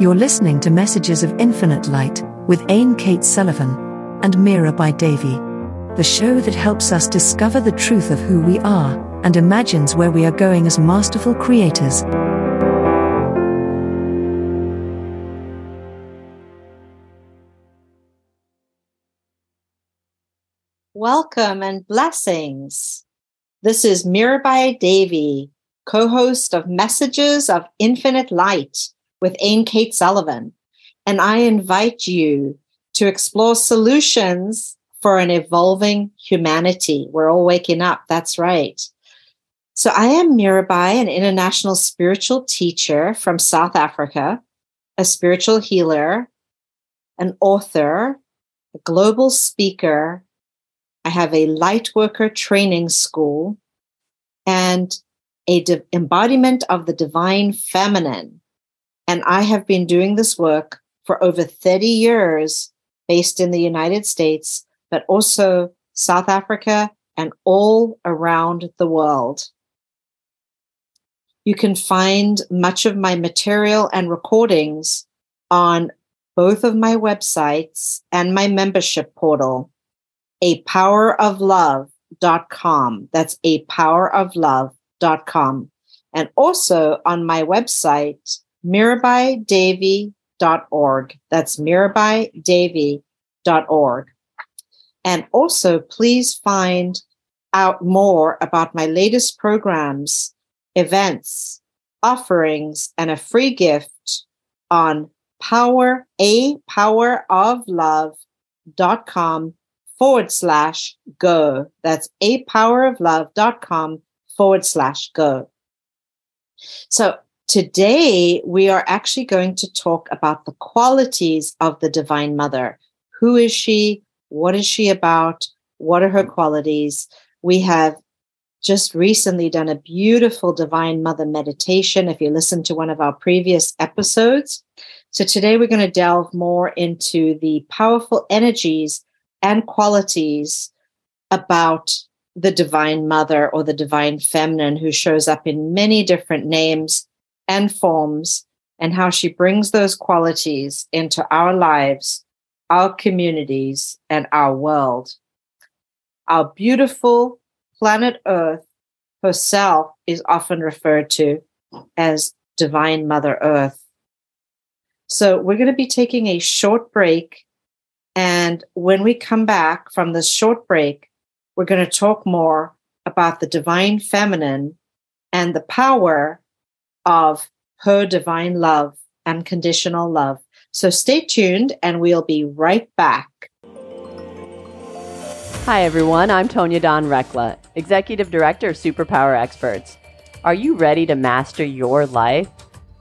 You're listening to Messages of Infinite Light with Aine Kate Sullivan and Mirabai Devi, the show that helps us discover the truth of who we are and imagines where we are going as masterful creators. Welcome and blessings. This is Mirabai Devi, co host of Messages of Infinite Light with Aine Kate Sullivan. And I invite you to explore solutions for an evolving humanity. We're all waking up. That's right. So I am Mirabai, an international spiritual teacher from South Africa, a spiritual healer, an author, a global speaker. I have a light worker training school and a de- embodiment of the divine feminine and I have been doing this work for over 30 years based in the United States, but also South Africa and all around the world. You can find much of my material and recordings on both of my websites and my membership portal, a poweroflove.com. That's a poweroflove.com. And also on my website, mirabaidevi.org. That's mirabaidevi.org. And also, please find out more about my latest programs, events, offerings, and a free gift on power, a power of love.com forward slash go. That's a power of love.com forward slash go. So Today, we are actually going to talk about the qualities of the Divine Mother. Who is she? What is she about? What are her qualities? We have just recently done a beautiful Divine Mother meditation. If you listen to one of our previous episodes. So today we're going to delve more into the powerful energies and qualities about the Divine Mother or the Divine Feminine, who shows up in many different names and forms, and how she brings those qualities into our lives, our communities, and our world. Our beautiful planet Earth herself is often referred to as Divine Mother Earth. So, we're going to be taking a short break. And when we come back from this short break, we're going to talk more about the divine feminine and the power of her divine love, unconditional love. So stay tuned and we'll be right back. Hi, everyone. I'm Tonya Don Rekla, Executive Director of Superpower Experts. Are you ready to master your life?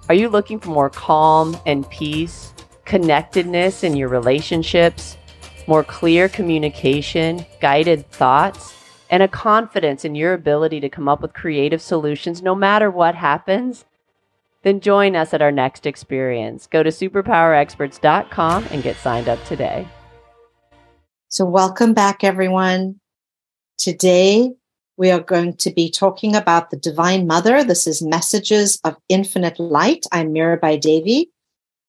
Are you looking for more calm and peace, connectedness in your relationships, more clear communication, guided thoughts, and a confidence in your ability to come up with creative solutions no matter what happens? Then join us at our next experience. Go to superpowerexperts.com and get signed up today. So, welcome back, everyone. Today, we are going to be talking about the Divine Mother. This is Messages of Infinite Light. I'm Mirabai Devi,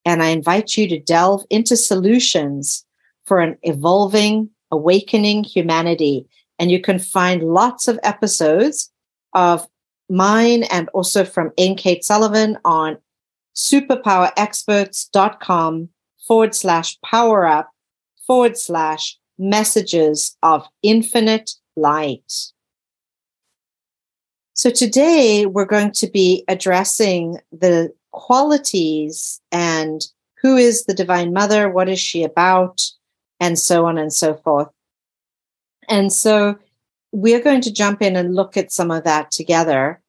and I invite you to delve into solutions for an evolving, awakening humanity. And you can find lots of episodes of mine and also from Aine Kate Sullivan on superpowerexperts.com forward slash power up forward slash messages of infinite light. So today we're going to be addressing the qualities and who is the Divine Mother, what is she about, and so on and so forth. And so we're going to jump in and look at some of that together.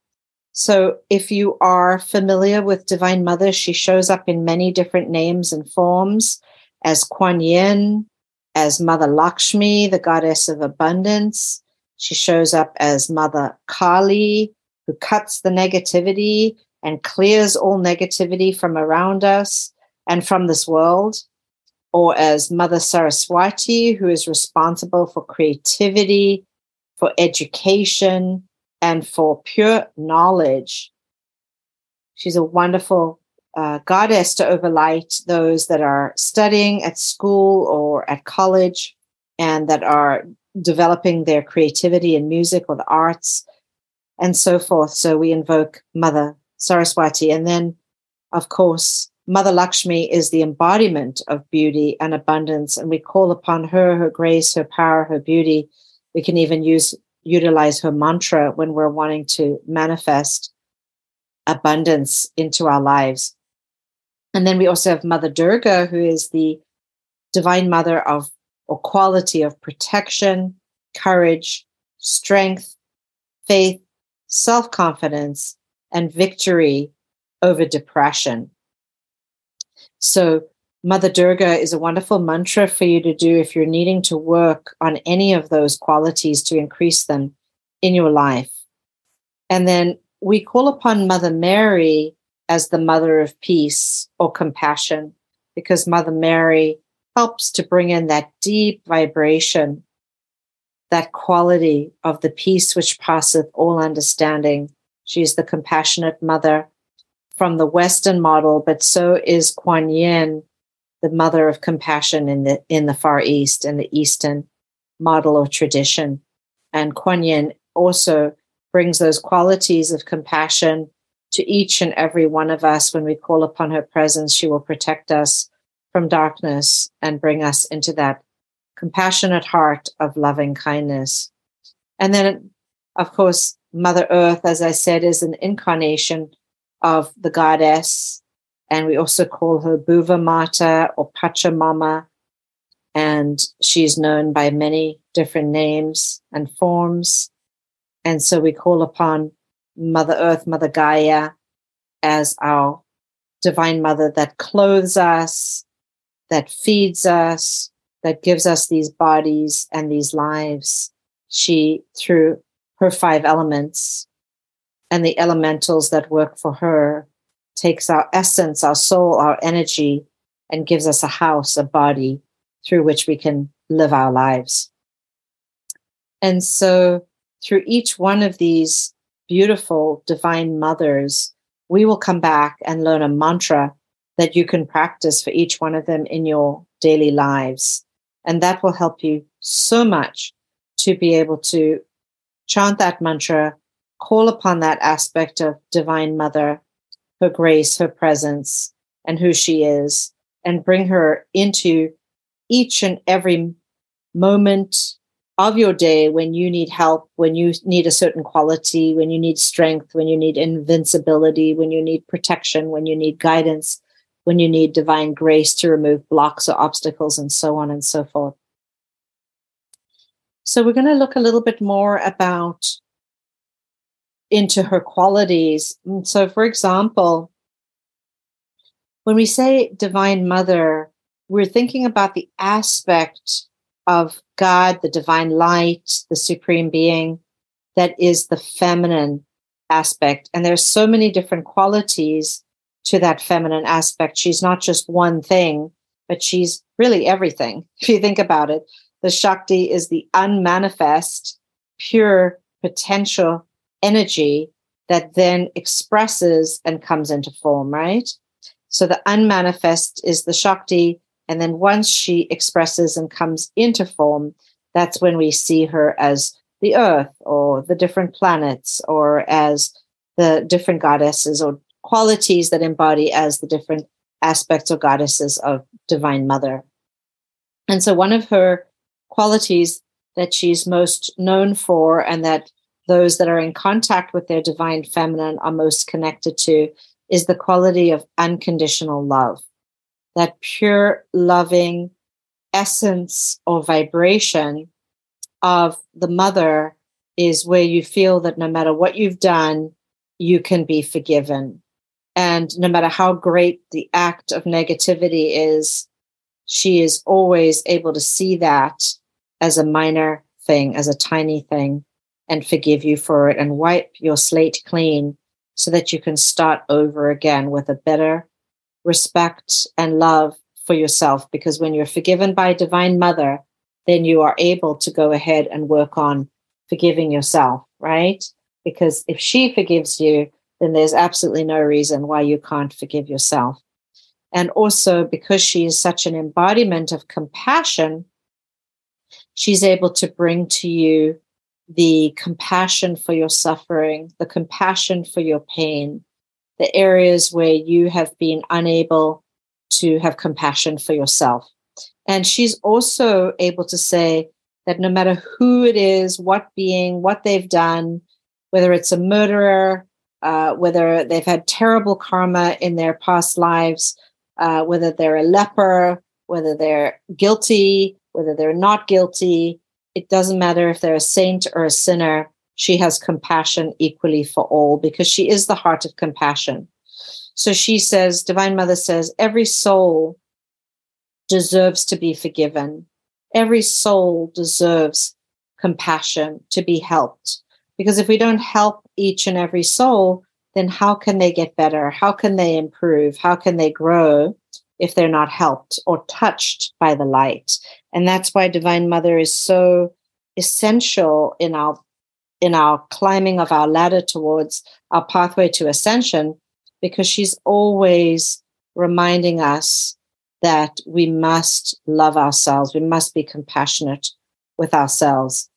So, if you are familiar with Divine Mother, she shows up in many different names and forms as Kuan Yin, as Mother Lakshmi, the goddess of abundance. She shows up as Mother Kali, who cuts the negativity and clears all negativity from around us and from this world. Or as Mother Saraswati, who is responsible for creativity, for education, and for pure knowledge. She's a wonderful uh, goddess to overlight those that are studying at school or at college and that are developing their creativity in music or the arts and so forth. So we invoke Mother Saraswati. And then, of course, Mother Lakshmi is the embodiment of beauty and abundance. And we call upon her, her grace, her power, her beauty. We can even use utilize her mantra when we're wanting to manifest abundance into our lives. And then we also have Mother Durga, who is the divine mother of or quality of protection, courage, strength, faith, self confidence, and victory over depression. So, Mother Durga is a wonderful mantra for you to do if you're needing to work on any of those qualities to increase them in your life. And then we call upon Mother Mary as the mother of peace or compassion because Mother Mary helps to bring in that deep vibration, that quality of the peace which passeth all understanding. She is the compassionate mother from the Western model, but so is Kuan Yin, the mother of compassion in the in the Far East and the Eastern model or tradition. And Kuan Yin also brings those qualities of compassion to each and every one of us when we call upon her presence. She will protect us from darkness and bring us into that compassionate heart of loving kindness. And then, of course, Mother Earth, as I said, is an incarnation of the goddess. And we also call her Bhuva Mata or Pachamama. And she's known by many different names and forms. And so we call upon Mother Earth, Mother Gaia as our divine mother that clothes us, that feeds us, that gives us these bodies and these lives. She, through her five elements and the elementals that work for her, takes our essence, our soul, our energy, and gives us a house, a body through which we can live our lives. And so through each one of these beautiful divine mothers, we will come back and learn a mantra that you can practice for each one of them in your daily lives. And that will help you so much to be able to chant that mantra, call upon that aspect of Divine Mother, her grace, her presence, and who she is, and bring her into each and every moment of your day when you need help, when you need a certain quality, when you need strength, when you need invincibility, when you need protection, when you need guidance, when you need divine grace to remove blocks or obstacles, and so on and so forth. So, we're going to look a little bit more about into her qualities. So, for example, when we say divine mother, we're thinking about the aspect of God, the divine light, the supreme being, that is the feminine aspect. And there's so many different qualities to that feminine aspect. She's not just one thing, but she's really everything. If you think about it, the Shakti is the unmanifest, pure potential energy that then expresses and comes into form, right? So the unmanifest is the Shakti, and then once she expresses and comes into form, that's when we see her as the earth or the different planets or as the different goddesses or qualities that embody as the different aspects or goddesses of Divine Mother. And so, one of her qualities that she's most known for, and that those that are in contact with their divine feminine are most connected to, is the quality of unconditional love that pure loving essence or vibration of the mother is where you feel that no matter what you've done, you can be forgiven. And no matter how great the act of negativity is, she is always able to see that as a minor thing, as a tiny thing, and forgive you for it and wipe your slate clean so that you can start over again with a better respect and love for yourself because when you're forgiven by divine mother then you are able to go ahead and work on forgiving yourself right because if she forgives you then there's absolutely no reason why you can't forgive yourself. And also, because she is such an embodiment of compassion, she's able to bring to you the compassion for your suffering, the compassion for your pain, the areas where you have been unable to have compassion for yourself. And she's also able to say that no matter who it is, what being, what they've done, whether it's a murderer, uh, whether they've had terrible karma in their past lives, uh, whether they're a leper, whether they're guilty, whether they're not guilty, it doesn't matter if they're a saint or a sinner. She has compassion equally for all because she is the heart of compassion. So she says, Divine Mother says, every soul deserves to be forgiven. Every soul deserves compassion to be helped. Because if we don't help each and every soul, then how can they get better? How can they improve? How can they grow if they're not helped or touched by the light? And that's why Divine Mother is so essential in our in our climbing of our ladder towards our pathway to ascension because she's always reminding us that we must love ourselves, we must be compassionate with ourselves.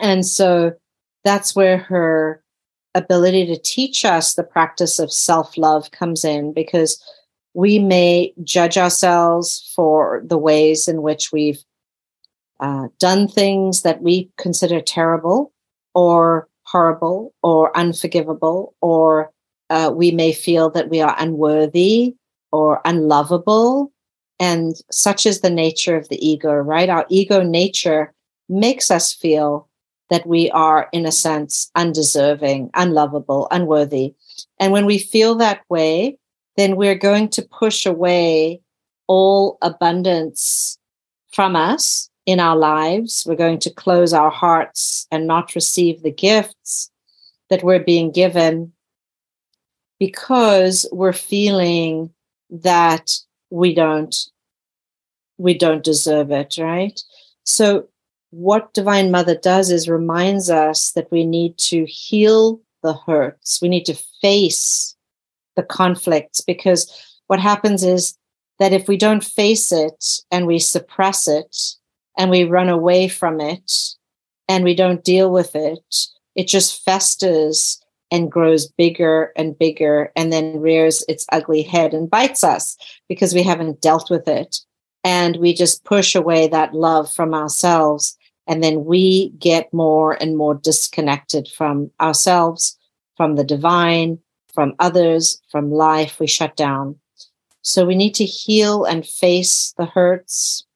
And so that's where her ability to teach us the practice of self love comes in because we may judge ourselves for the ways in which we've uh, done things that we consider terrible or horrible or unforgivable, or uh, we may feel that we are unworthy or unlovable. And such is the nature of the ego, right? Our ego nature makes us feel that we are, in a sense, undeserving, unlovable, unworthy. And when we feel that way, then we're going to push away all abundance from us in our lives. We're going to close our hearts and not receive the gifts that we're being given because we're feeling that we don't we don't deserve it right so what divine mother does is reminds us that we need to heal the hurts we need to face the conflicts because what happens is that if we don't face it and we suppress it and we run away from it and we don't deal with it it just festers and grows bigger and bigger and then rears its ugly head and bites us because we haven't dealt with it. And we just push away that love from ourselves. And then we get more and more disconnected from ourselves, from the divine, from others, from life. We shut down. So we need to heal and face the hurts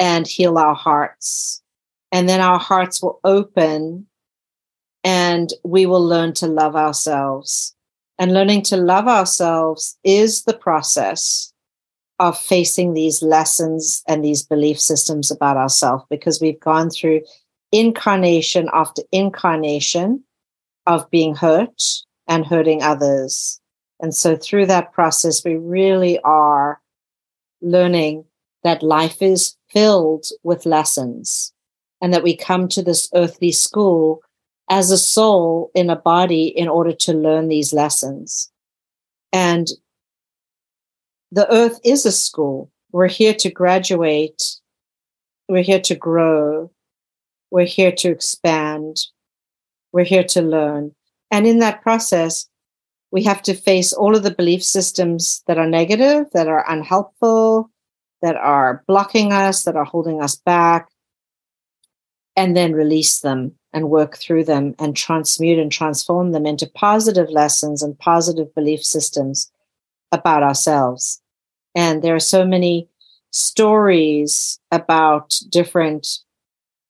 and heal our hearts. And then our hearts will open and we will learn to love ourselves. And learning to love ourselves is the process of facing these lessons and these belief systems about ourselves because we've gone through incarnation after incarnation of being hurt and hurting others. And so through that process, we really are learning that life is filled with lessons and that we come to this earthly school as a soul in a body in order to learn these lessons. And the earth is a school. We're here to graduate. We're here to grow. We're here to expand. We're here to learn. And in that process, we have to face all of the belief systems that are negative, that are unhelpful, that are blocking us, that are holding us back, and then release them and work through them and transmute and transform them into positive lessons and positive belief systems about ourselves. And there are so many stories about different,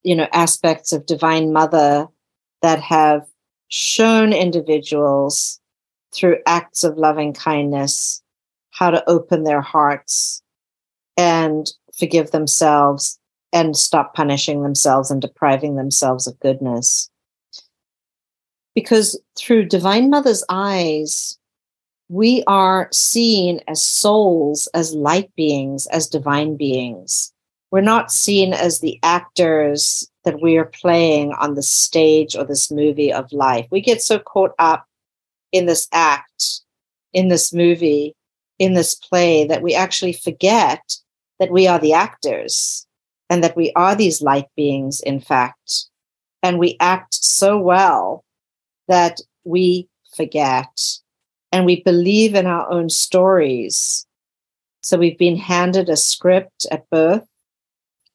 you know, aspects of Divine Mother that have shown individuals through acts of loving kindness how to open their hearts and forgive themselves and stop punishing themselves and depriving themselves of goodness. Because through Divine Mother's eyes, we are seen as souls, as light beings, as divine beings. We're not seen as the actors that we are playing on the stage or this movie of life. We get so caught up in this act, in this movie, in this play that we actually forget that we are the actors and that we are these light beings, in fact. And we act so well that we forget and we believe in our own stories. So we've been handed a script at birth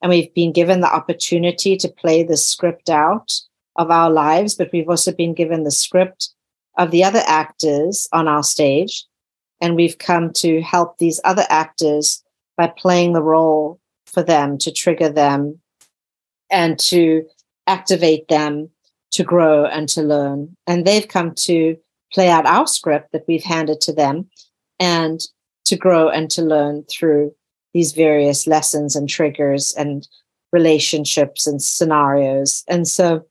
and we've been given the opportunity to play the script out of our lives, but we've also been given the script of the other actors on our stage. And we've come to help these other actors by playing the role for them to trigger them and to activate them to grow and to learn. And they've come to play out our script that we've handed to them and to grow and to learn through these various lessons and triggers and relationships and scenarios. And so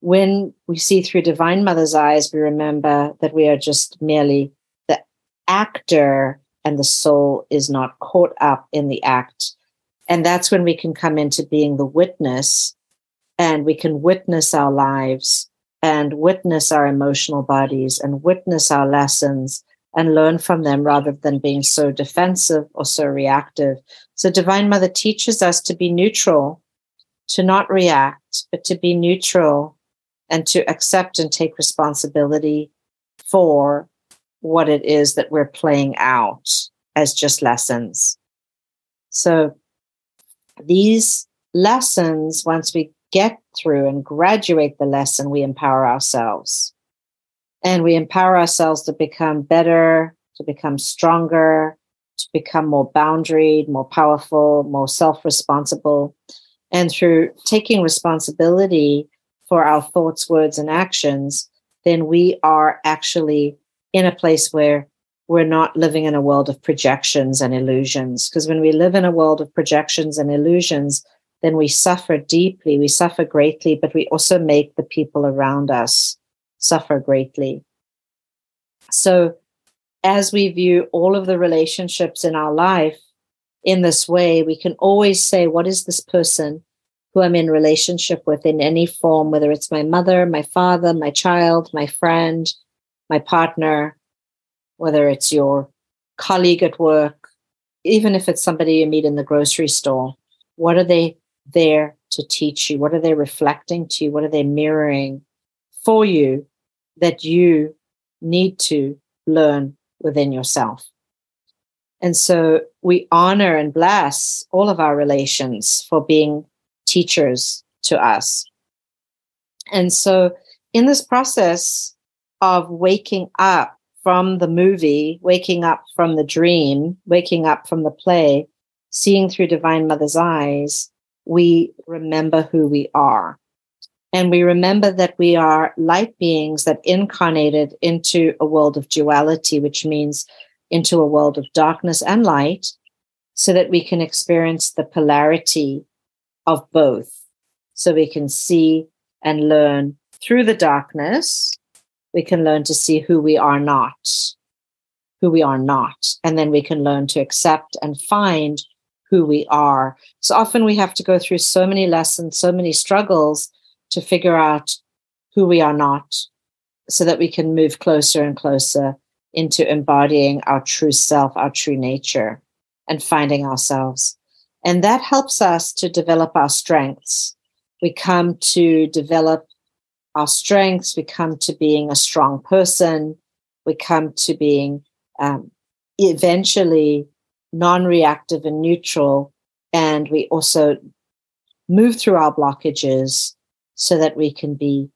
when we see through Divine Mother's eyes, we remember that we are just merely the actor and the soul is not caught up in the act. And that's when we can come into being the witness and we can witness our lives and witness our emotional bodies and witness our lessons and learn from them rather than being so defensive or so reactive. So, Divine Mother teaches us to be neutral, to not react, but to be neutral and to accept and take responsibility for what it is that we're playing out as just lessons. So, these lessons, once we get through and graduate the lesson, we empower ourselves. And we empower ourselves to become better, to become stronger, to become more boundaried, more powerful, more self responsible. And through taking responsibility for our thoughts, words, and actions, then we are actually in a place where we're not living in a world of projections and illusions. Because when we live in a world of projections and illusions, then we suffer deeply, we suffer greatly, but we also make the people around us suffer greatly. So, as we view all of the relationships in our life in this way, we can always say, What is this person who I'm in relationship with in any form, whether it's my mother, my father, my child, my friend, my partner, whether it's your colleague at work, even if it's somebody you meet in the grocery store? What are they there to teach you? What are they reflecting to you? What are they mirroring for you that you need to learn within yourself? And so we honor and bless all of our relations for being teachers to us. And so in this process of waking up from the movie, waking up from the dream, waking up from the play, seeing through Divine Mother's eyes, we remember who we are. And we remember that we are light beings that incarnated into a world of duality, which means into a world of darkness and light, so that we can experience the polarity of both. So we can see and learn through the darkness. We can learn to see who we are not, who we are not. And then we can learn to accept and find who we are. So often we have to go through so many lessons, so many struggles to figure out who we are not so that we can move closer and closer into embodying our true self, our true nature, and finding ourselves. And that helps us to develop our strengths. We come to develop our strengths, we come to being a strong person, we come to being um, eventually non reactive and neutral. And we also move through our blockages so that we can be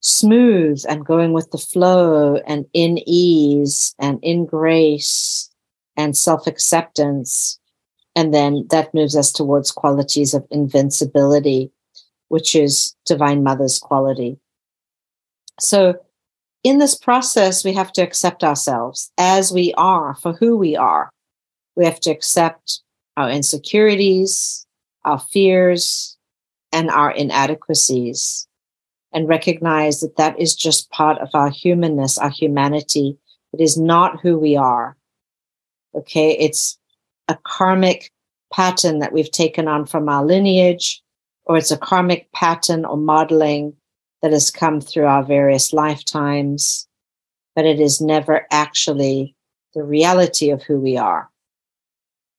smooth and going with the flow and in ease and in grace and self acceptance. And then that moves us towards qualities of invincibility, which is Divine Mother's quality. So, in this process, we have to accept ourselves as we are for who we are. We have to accept our insecurities, our fears, and our inadequacies, and recognize that that is just part of our humanness, our humanity. It is not who we are. Okay, it's a karmic pattern that we've taken on from our lineage, or it's a karmic pattern or modeling that has come through our various lifetimes. but it is never actually the reality of who we are.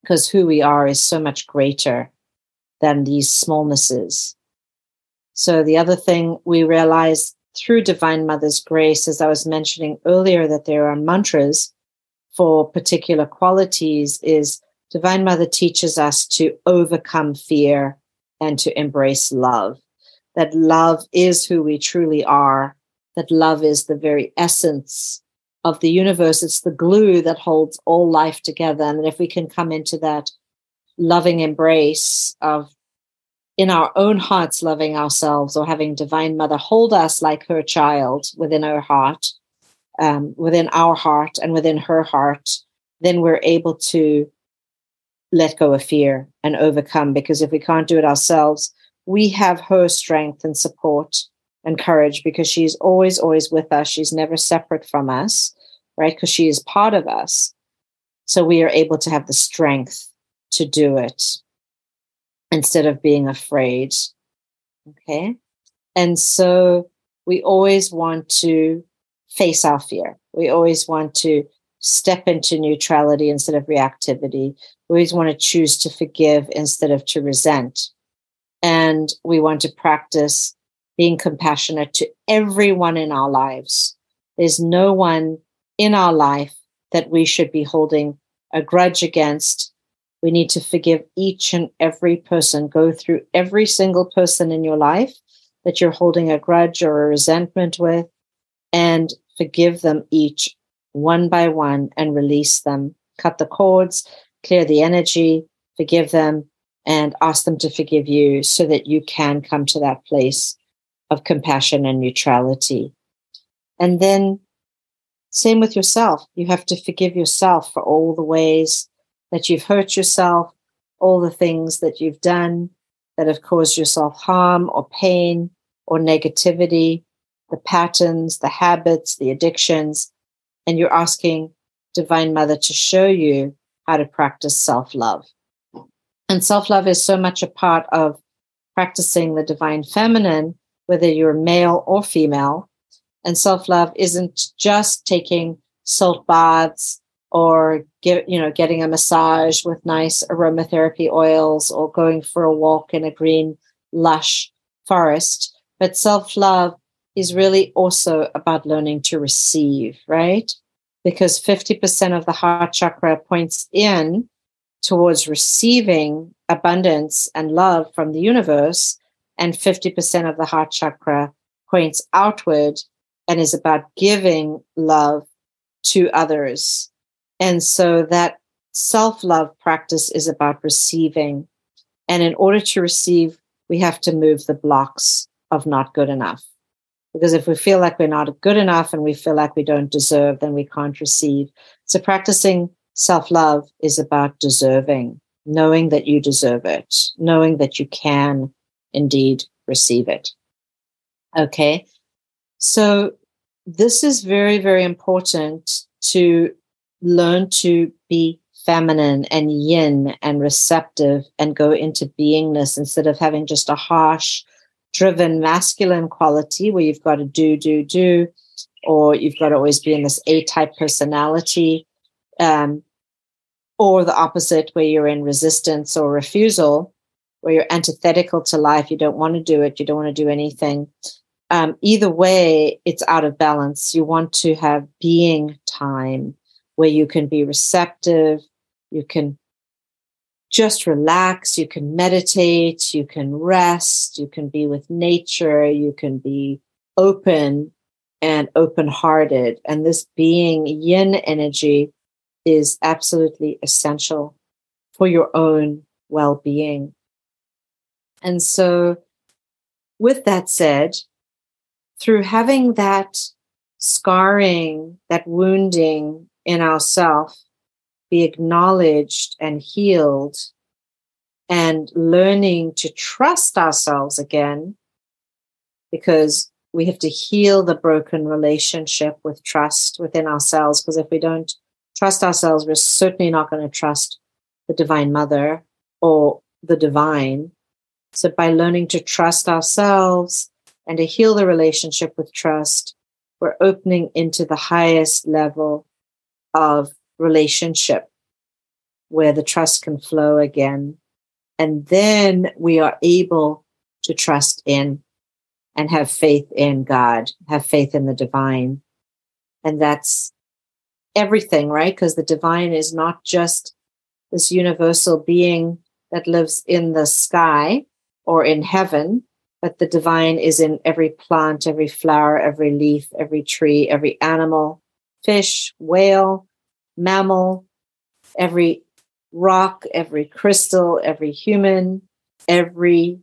Because who we are is so much greater than these smallnesses. So, the other thing we realize through Divine Mother's grace, as I was mentioning earlier, that there are mantras for particular qualities, is Divine Mother teaches us to overcome fear and to embrace love. That love is who we truly are, that love is the very essence of the universe. It's the glue that holds all life together. And if we can come into that loving embrace of in our own hearts loving ourselves or having divine mother hold us like her child within our heart um, within our heart and within her heart then we're able to let go of fear and overcome because if we can't do it ourselves we have her strength and support and courage because she's always, always with us. She's never separate from us, right? Because she is part of us. So we are able to have the strength to do it instead of being afraid. Okay. And so we always want to face our fear. We always want to step into neutrality instead of reactivity. We always want to choose to forgive instead of to resent. And we want to practice being compassionate to everyone in our lives. There's no one in our life that we should be holding a grudge against. We need to forgive each and every person, go through every single person in your life that you're holding a grudge or a resentment with, and forgive them each one by one and release them. Cut the cords, clear the energy, forgive them, and ask them to forgive you so that you can come to that place of compassion and neutrality. And then, same with yourself. You have to forgive yourself for all the ways that you've hurt yourself, all the things that you've done that have caused yourself harm or pain or negativity, the patterns, the habits, the addictions. And you're asking Divine Mother to show you how to practice self love. And self love is so much a part of practicing the divine feminine, whether you're male or female. And self love isn't just taking salt baths or get, you know getting a massage with nice aromatherapy oils or going for a walk in a green lush forest but self love is really also about learning to receive right because 50% of the heart chakra points in towards receiving abundance and love from the universe, and 50% of the heart chakra points outward and is about giving love to others. And so that self love practice is about receiving. And in order to receive, we have to move the blocks of not good enough. Because if we feel like we're not good enough and we feel like we don't deserve, then we can't receive. So practicing Self love is about deserving, knowing that you deserve it, knowing that you can indeed receive it. Okay. So this is very, very important to learn to be feminine and yin and receptive and go into beingness instead of having just a harsh, driven masculine quality where you've got to do, do, do, or you've got to always be in this A type personality um, or the opposite, where you're in resistance or refusal, where you're antithetical to life, you don't want to do it, you don't want to do anything. Um, either way, it's out of balance. You want to have being time where you can be receptive, you can just relax, you can meditate, you can rest, you can be with nature, you can be open and open hearted. And this being yin energy is absolutely essential for your own well being. And so, with that said, through having that scarring, that wounding in ourself be acknowledged and healed, and learning to trust ourselves again, because we have to heal the broken relationship with trust within ourselves. Because if we don't trust ourselves, we're certainly not going to trust the Divine Mother or the divine. So, by learning to trust ourselves and to heal the relationship with trust, we're opening into the highest level of relationship where the trust can flow again. And then we are able to trust in and have faith in God, have faith in the divine. And that's everything, right? Because the divine is not just this universal being that lives in the sky or in heaven, but the divine is in every plant, every flower, every leaf, every tree, every animal, fish, whale, mammal, every rock, every crystal, every human, every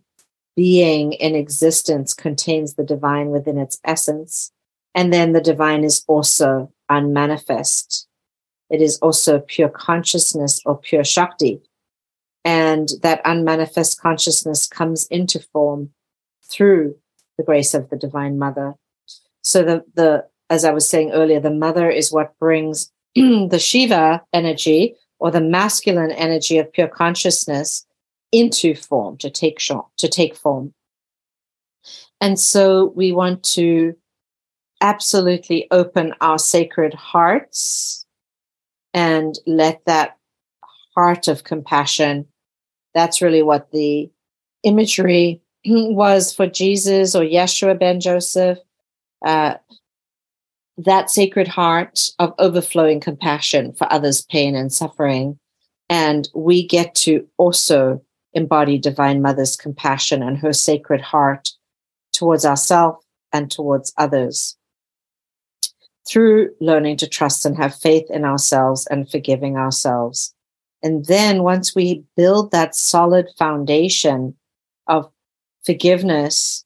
being in existence contains the divine within its essence. And then the divine is also unmanifest. It is also pure consciousness or pure Shakti. And that unmanifest consciousness comes into form through the grace of the Divine Mother. So the, the as I was saying earlier, the mother is what brings the Shiva energy or the masculine energy of pure consciousness into form to take to take form. And so we want to absolutely open our sacred hearts and let that heart of compassion that's really what the imagery was for Jesus or Yeshua ben Joseph. Uh, that sacred heart of overflowing compassion for others' pain and suffering. And we get to also embody Divine Mother's compassion and her sacred heart towards ourselves and towards others through learning to trust and have faith in ourselves and forgiving ourselves. And then once we build that solid foundation of forgiveness,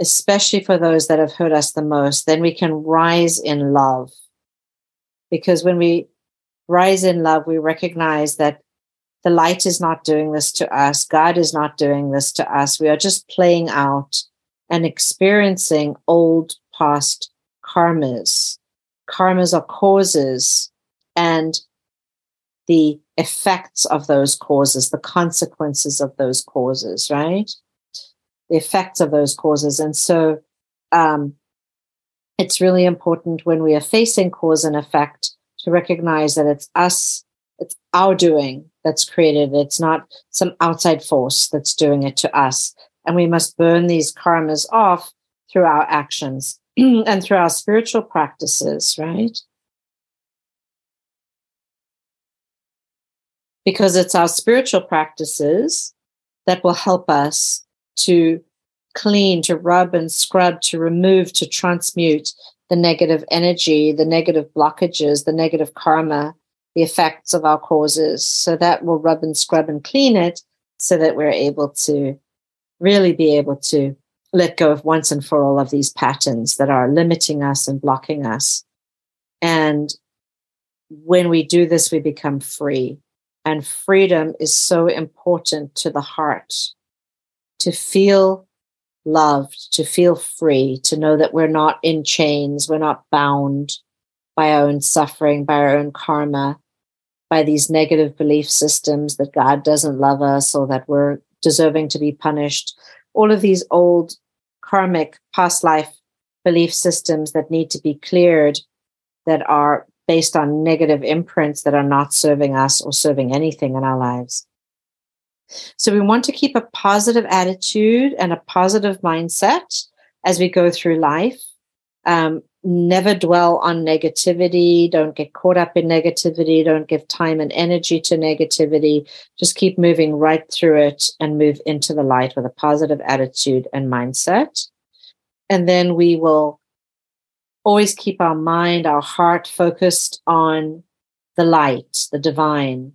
especially for those that have hurt us the most, then we can rise in love. Because when we rise in love, we recognize that the light is not doing this to us. God is not doing this to us. We are just playing out and experiencing old past karmas. Karmas are causes and the effects of those causes, the consequences of those causes, right? The effects of those causes. And so um, it's really important when we are facing cause and effect to recognize that it's us, it's our doing that's created. It's not some outside force that's doing it to us. And we must burn these karmas off through our actions and through our spiritual practices, right? Because it's our spiritual practices that will help us to clean, to rub and scrub, to remove, to transmute the negative energy, the negative blockages, the negative karma, the effects of our causes. So that will rub and scrub and clean it so that we're able to really be able to let go of once and for all of these patterns that are limiting us and blocking us. And when we do this, we become free. And freedom is so important to the heart to feel loved, to feel free, to know that we're not in chains, we're not bound by our own suffering, by our own karma, by these negative belief systems that God doesn't love us or that we're deserving to be punished. All of these old karmic past life belief systems that need to be cleared that are based on negative imprints that are not serving us or serving anything in our lives. So we want to keep a positive attitude and a positive mindset as we go through life. Um, never dwell on negativity. Don't get caught up in negativity. Don't give time and energy to negativity. Just keep moving right through it and move into the light with a positive attitude and mindset. And then we will always keep our mind, our heart focused on the light, the divine,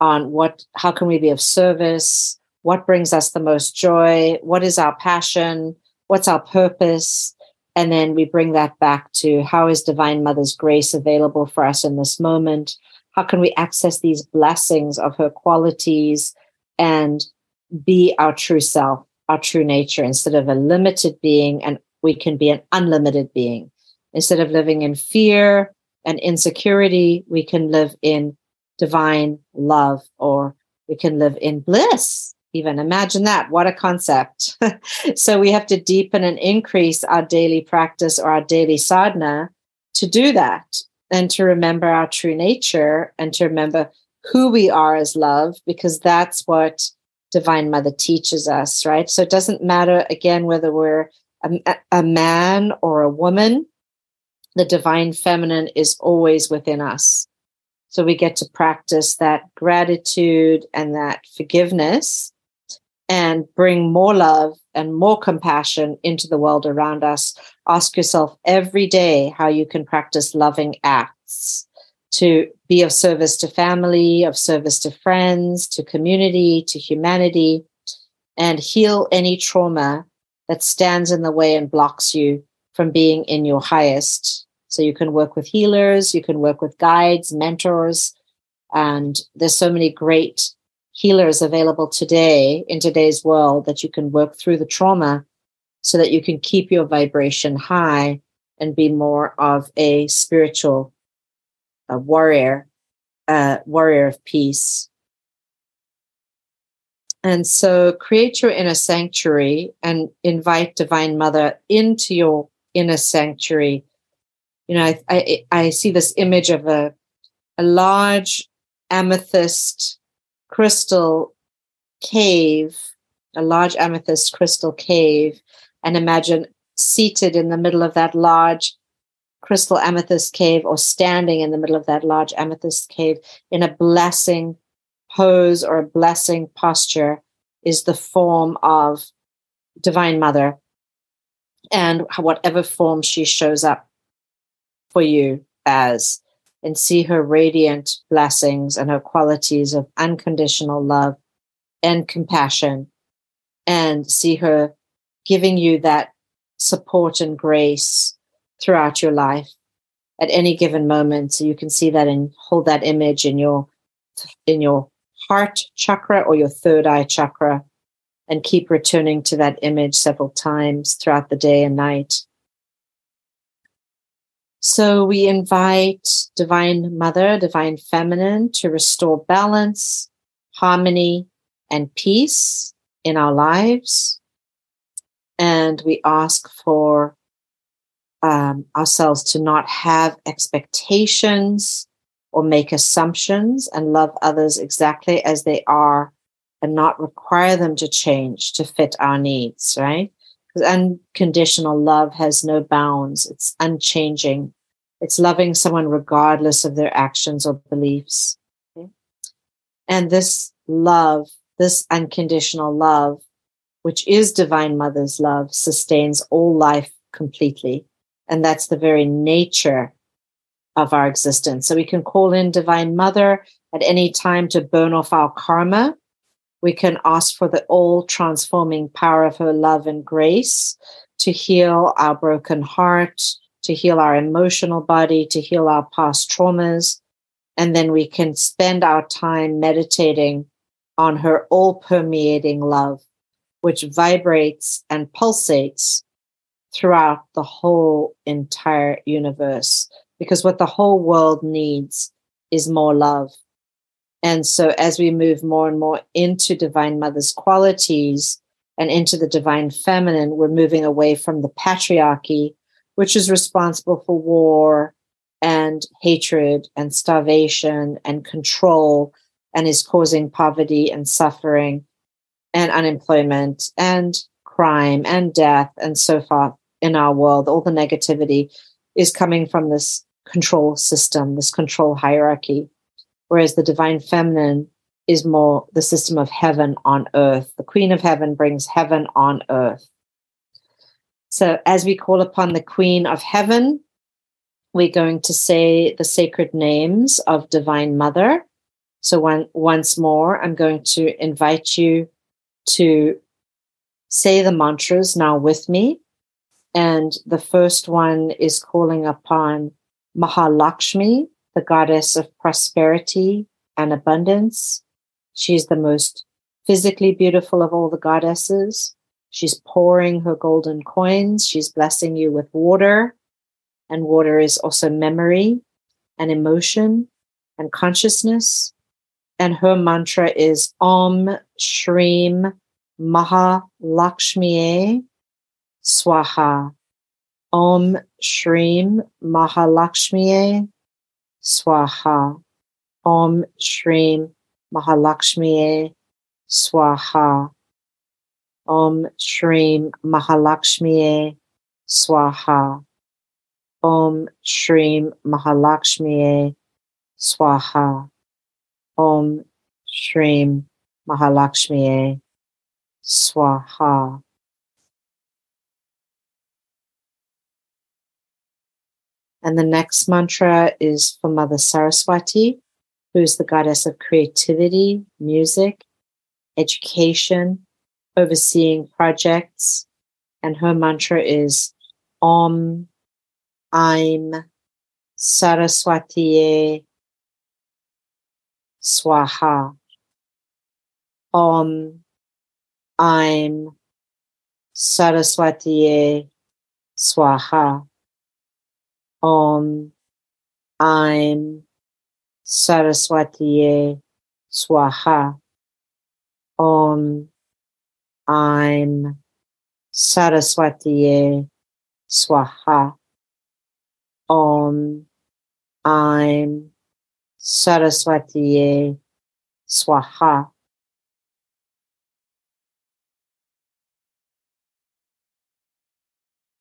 on what how can we be of service? What brings us the most joy? What is our passion? What's our purpose? And then we bring that back to how is divine mother's grace available for us in this moment? How can we access these blessings of her qualities and be our true self our true nature instead of a limited being and we can be an unlimited being? Instead of living in fear and insecurity we can live in divine love, or we can live in bliss even. Imagine that. What a concept. so we have to deepen and increase our daily practice or our daily sadhana to do that and to remember our true nature and to remember who we are as love, because that's what Divine Mother teaches us, right? So it doesn't matter, again, whether we're a, a man or a woman, the Divine Feminine is always within us. So we get to practice that gratitude and that forgiveness and bring more love and more compassion into the world around us. Ask yourself every day how you can practice loving acts to be of service to family, of service to friends, to community, to humanity, and heal any trauma that stands in the way and blocks you from being in your highest. So you can work with healers, you can work with guides, mentors, and there's so many great healers available today in today's world that you can work through the trauma so that you can keep your vibration high and be more of a spiritual a warrior, a warrior of peace. And so create your inner sanctuary and invite Divine Mother into your inner sanctuary. You know, I, I, I see this image of a, a large amethyst crystal cave, a large amethyst crystal cave, and imagine seated in the middle of that large crystal amethyst cave or standing in the middle of that large amethyst cave in a blessing pose or a blessing posture is the form of Divine Mother. And whatever form she shows up for you as and see her radiant blessings and her qualities of unconditional love and compassion, and see her giving you that support and grace throughout your life at any given moment. So you can see that and hold that image in your in your heart chakra or your third eye chakra and keep returning to that image several times throughout the day and night. So we invite Divine Mother, Divine Feminine to restore balance, harmony, and peace in our lives. And we ask for um, ourselves to not have expectations or make assumptions and love others exactly as they are and not require them to change to fit our needs, right? Unconditional love has no bounds, it's unchanging. It's loving someone regardless of their actions or beliefs. Okay? And this love, this unconditional love, which is Divine Mother's love, sustains all life completely. And that's the very nature of our existence. So we can call in Divine Mother at any time to burn off our karma we can ask for the all transforming power of her love and grace to heal our broken heart, to heal our emotional body, to heal our past traumas. And then we can spend our time meditating on her all permeating love, which vibrates and pulsates throughout the whole entire universe. Because what the whole world needs is more love. And so, as we move more and more into Divine Mother's qualities and into the Divine Feminine, we're moving away from the patriarchy, which is responsible for war and hatred and starvation and control and is causing poverty and suffering and unemployment and crime and death and so forth in our world. All the negativity is coming from this control system, this control hierarchy whereas the divine feminine is more the system of heaven on earth. The Queen of Heaven brings heaven on earth. So, as we call upon the Queen of Heaven, we're going to say the sacred names of Divine Mother. So, one, once more, I'm going to invite you to say the mantras now with me. And the first one is calling upon Mahalakshmi, the goddess of prosperity and abundance. She's the most physically beautiful of all the goddesses. She's pouring her golden coins. She's blessing you with water. And water is also memory and emotion and consciousness. and her mantra is Om Shrim Maha Lakshmi Swaha. Om Shrim Mahalakshmi Swaha. Om Shrim Mahalakshmiye Swaha. Om Shrim Mahalakshmiye Swaha. Om Shrim Mahalakshmiye Swaha. Om Shrim Mahalakshmiye Swaha. And the next mantra is for Mother Saraswati, who is the goddess of creativity, music, education, overseeing projects. And her mantra is Om, Aim Saraswati Swaha. Om, Aim Saraswati Swaha. Om, Aim Saraswati Swaha. Om, Aim Saraswati Swaha. Om, Aim Saraswati Swaha.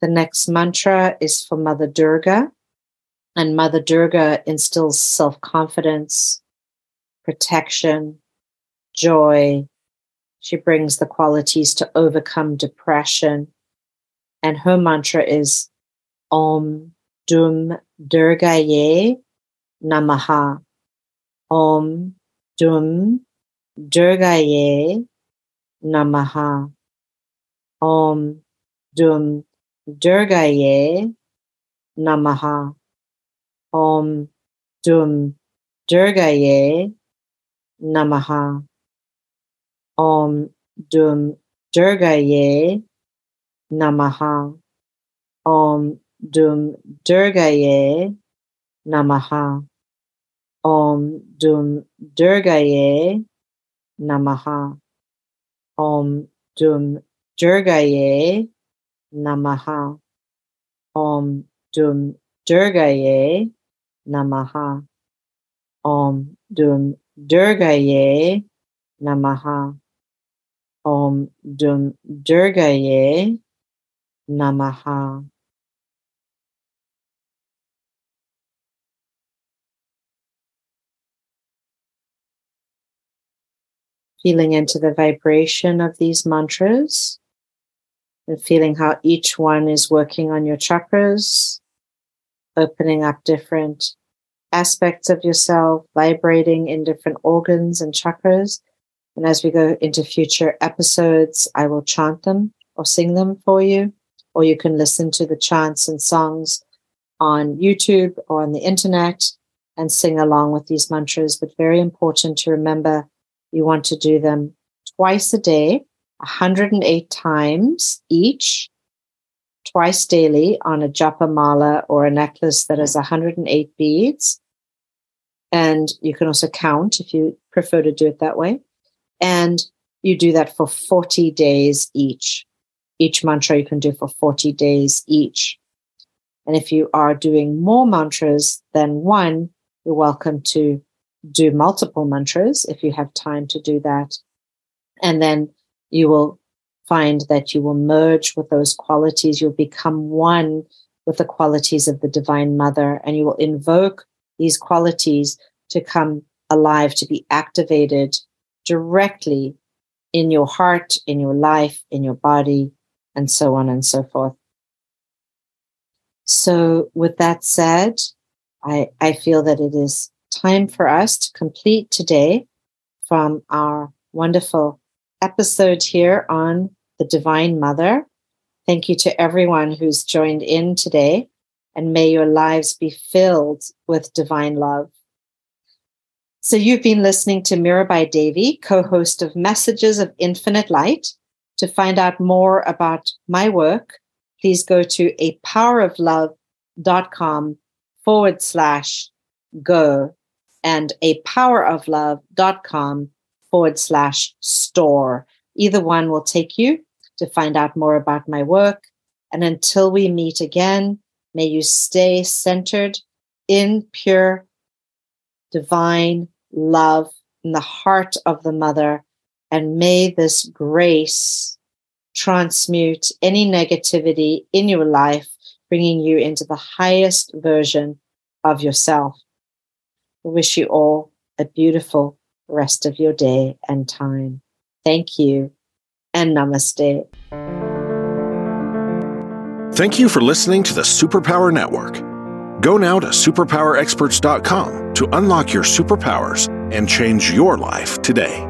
The next mantra is for Mother Durga, and Mother Durga instills self confidence, protection, joy. She brings the qualities to overcome depression. And her mantra is Om Dum Durgaye Namaha. Om Dum Durgaye Namaha. Om Dum Durgaye Namaha. Om Dum Durgaye Namaha. Om Dum Durgaye Namaha. Om Dum Durgaye Namaha. Om Dum Durgaye Namaha. Om Dum Durgaye Namaha. Om Dum Durgaye Namaha. Om Dum Durgaye Namaha. Om Dum Durgaye Namaha. Feeling into the vibration of these mantras and feeling how each one is working on your chakras, opening up different aspects of yourself, vibrating in different organs and chakras. And as we go into future episodes, I will chant them or sing them for you, or you can listen to the chants and songs on YouTube or on the internet and sing along with these mantras. But very important to remember you want to do them twice a day 108 times each, twice daily on a japa mala or a necklace that has 108 beads. And you can also count if you prefer to do it that way. And you do that for 40 days each. Each mantra you can do for 40 days each. And if you are doing more mantras than one, you're welcome to do multiple mantras if you have time to do that. And then you will find that you will merge with those qualities. You'll become one with the qualities of the Divine Mother, and you will invoke these qualities to come alive, to be activated directly in your heart, in your life, in your body, and so on and so forth. So, with that said, I, I feel that it is time for us to complete today from our wonderful episode here on the Divine Mother. Thank you to everyone who's joined in today, and may your lives be filled with divine love. So, you've been listening to Mirabai Devi, co host of Messages of Infinite Light. To find out more about my work, please go to a poweroflove.com forward slash go. and a poweroflove.com forward slash store. Either one will take you to find out more about my work. And until we meet again, may you stay centered in pure, divine love in the heart of the mother. And may this grace transmute any negativity in your life, bringing you into the highest version of yourself. I wish you all a beautiful rest of your day and time. Thank you and namaste. Thank you for listening to the Superpower Network. Go now to superpowerexperts.com to unlock your superpowers and change your life today.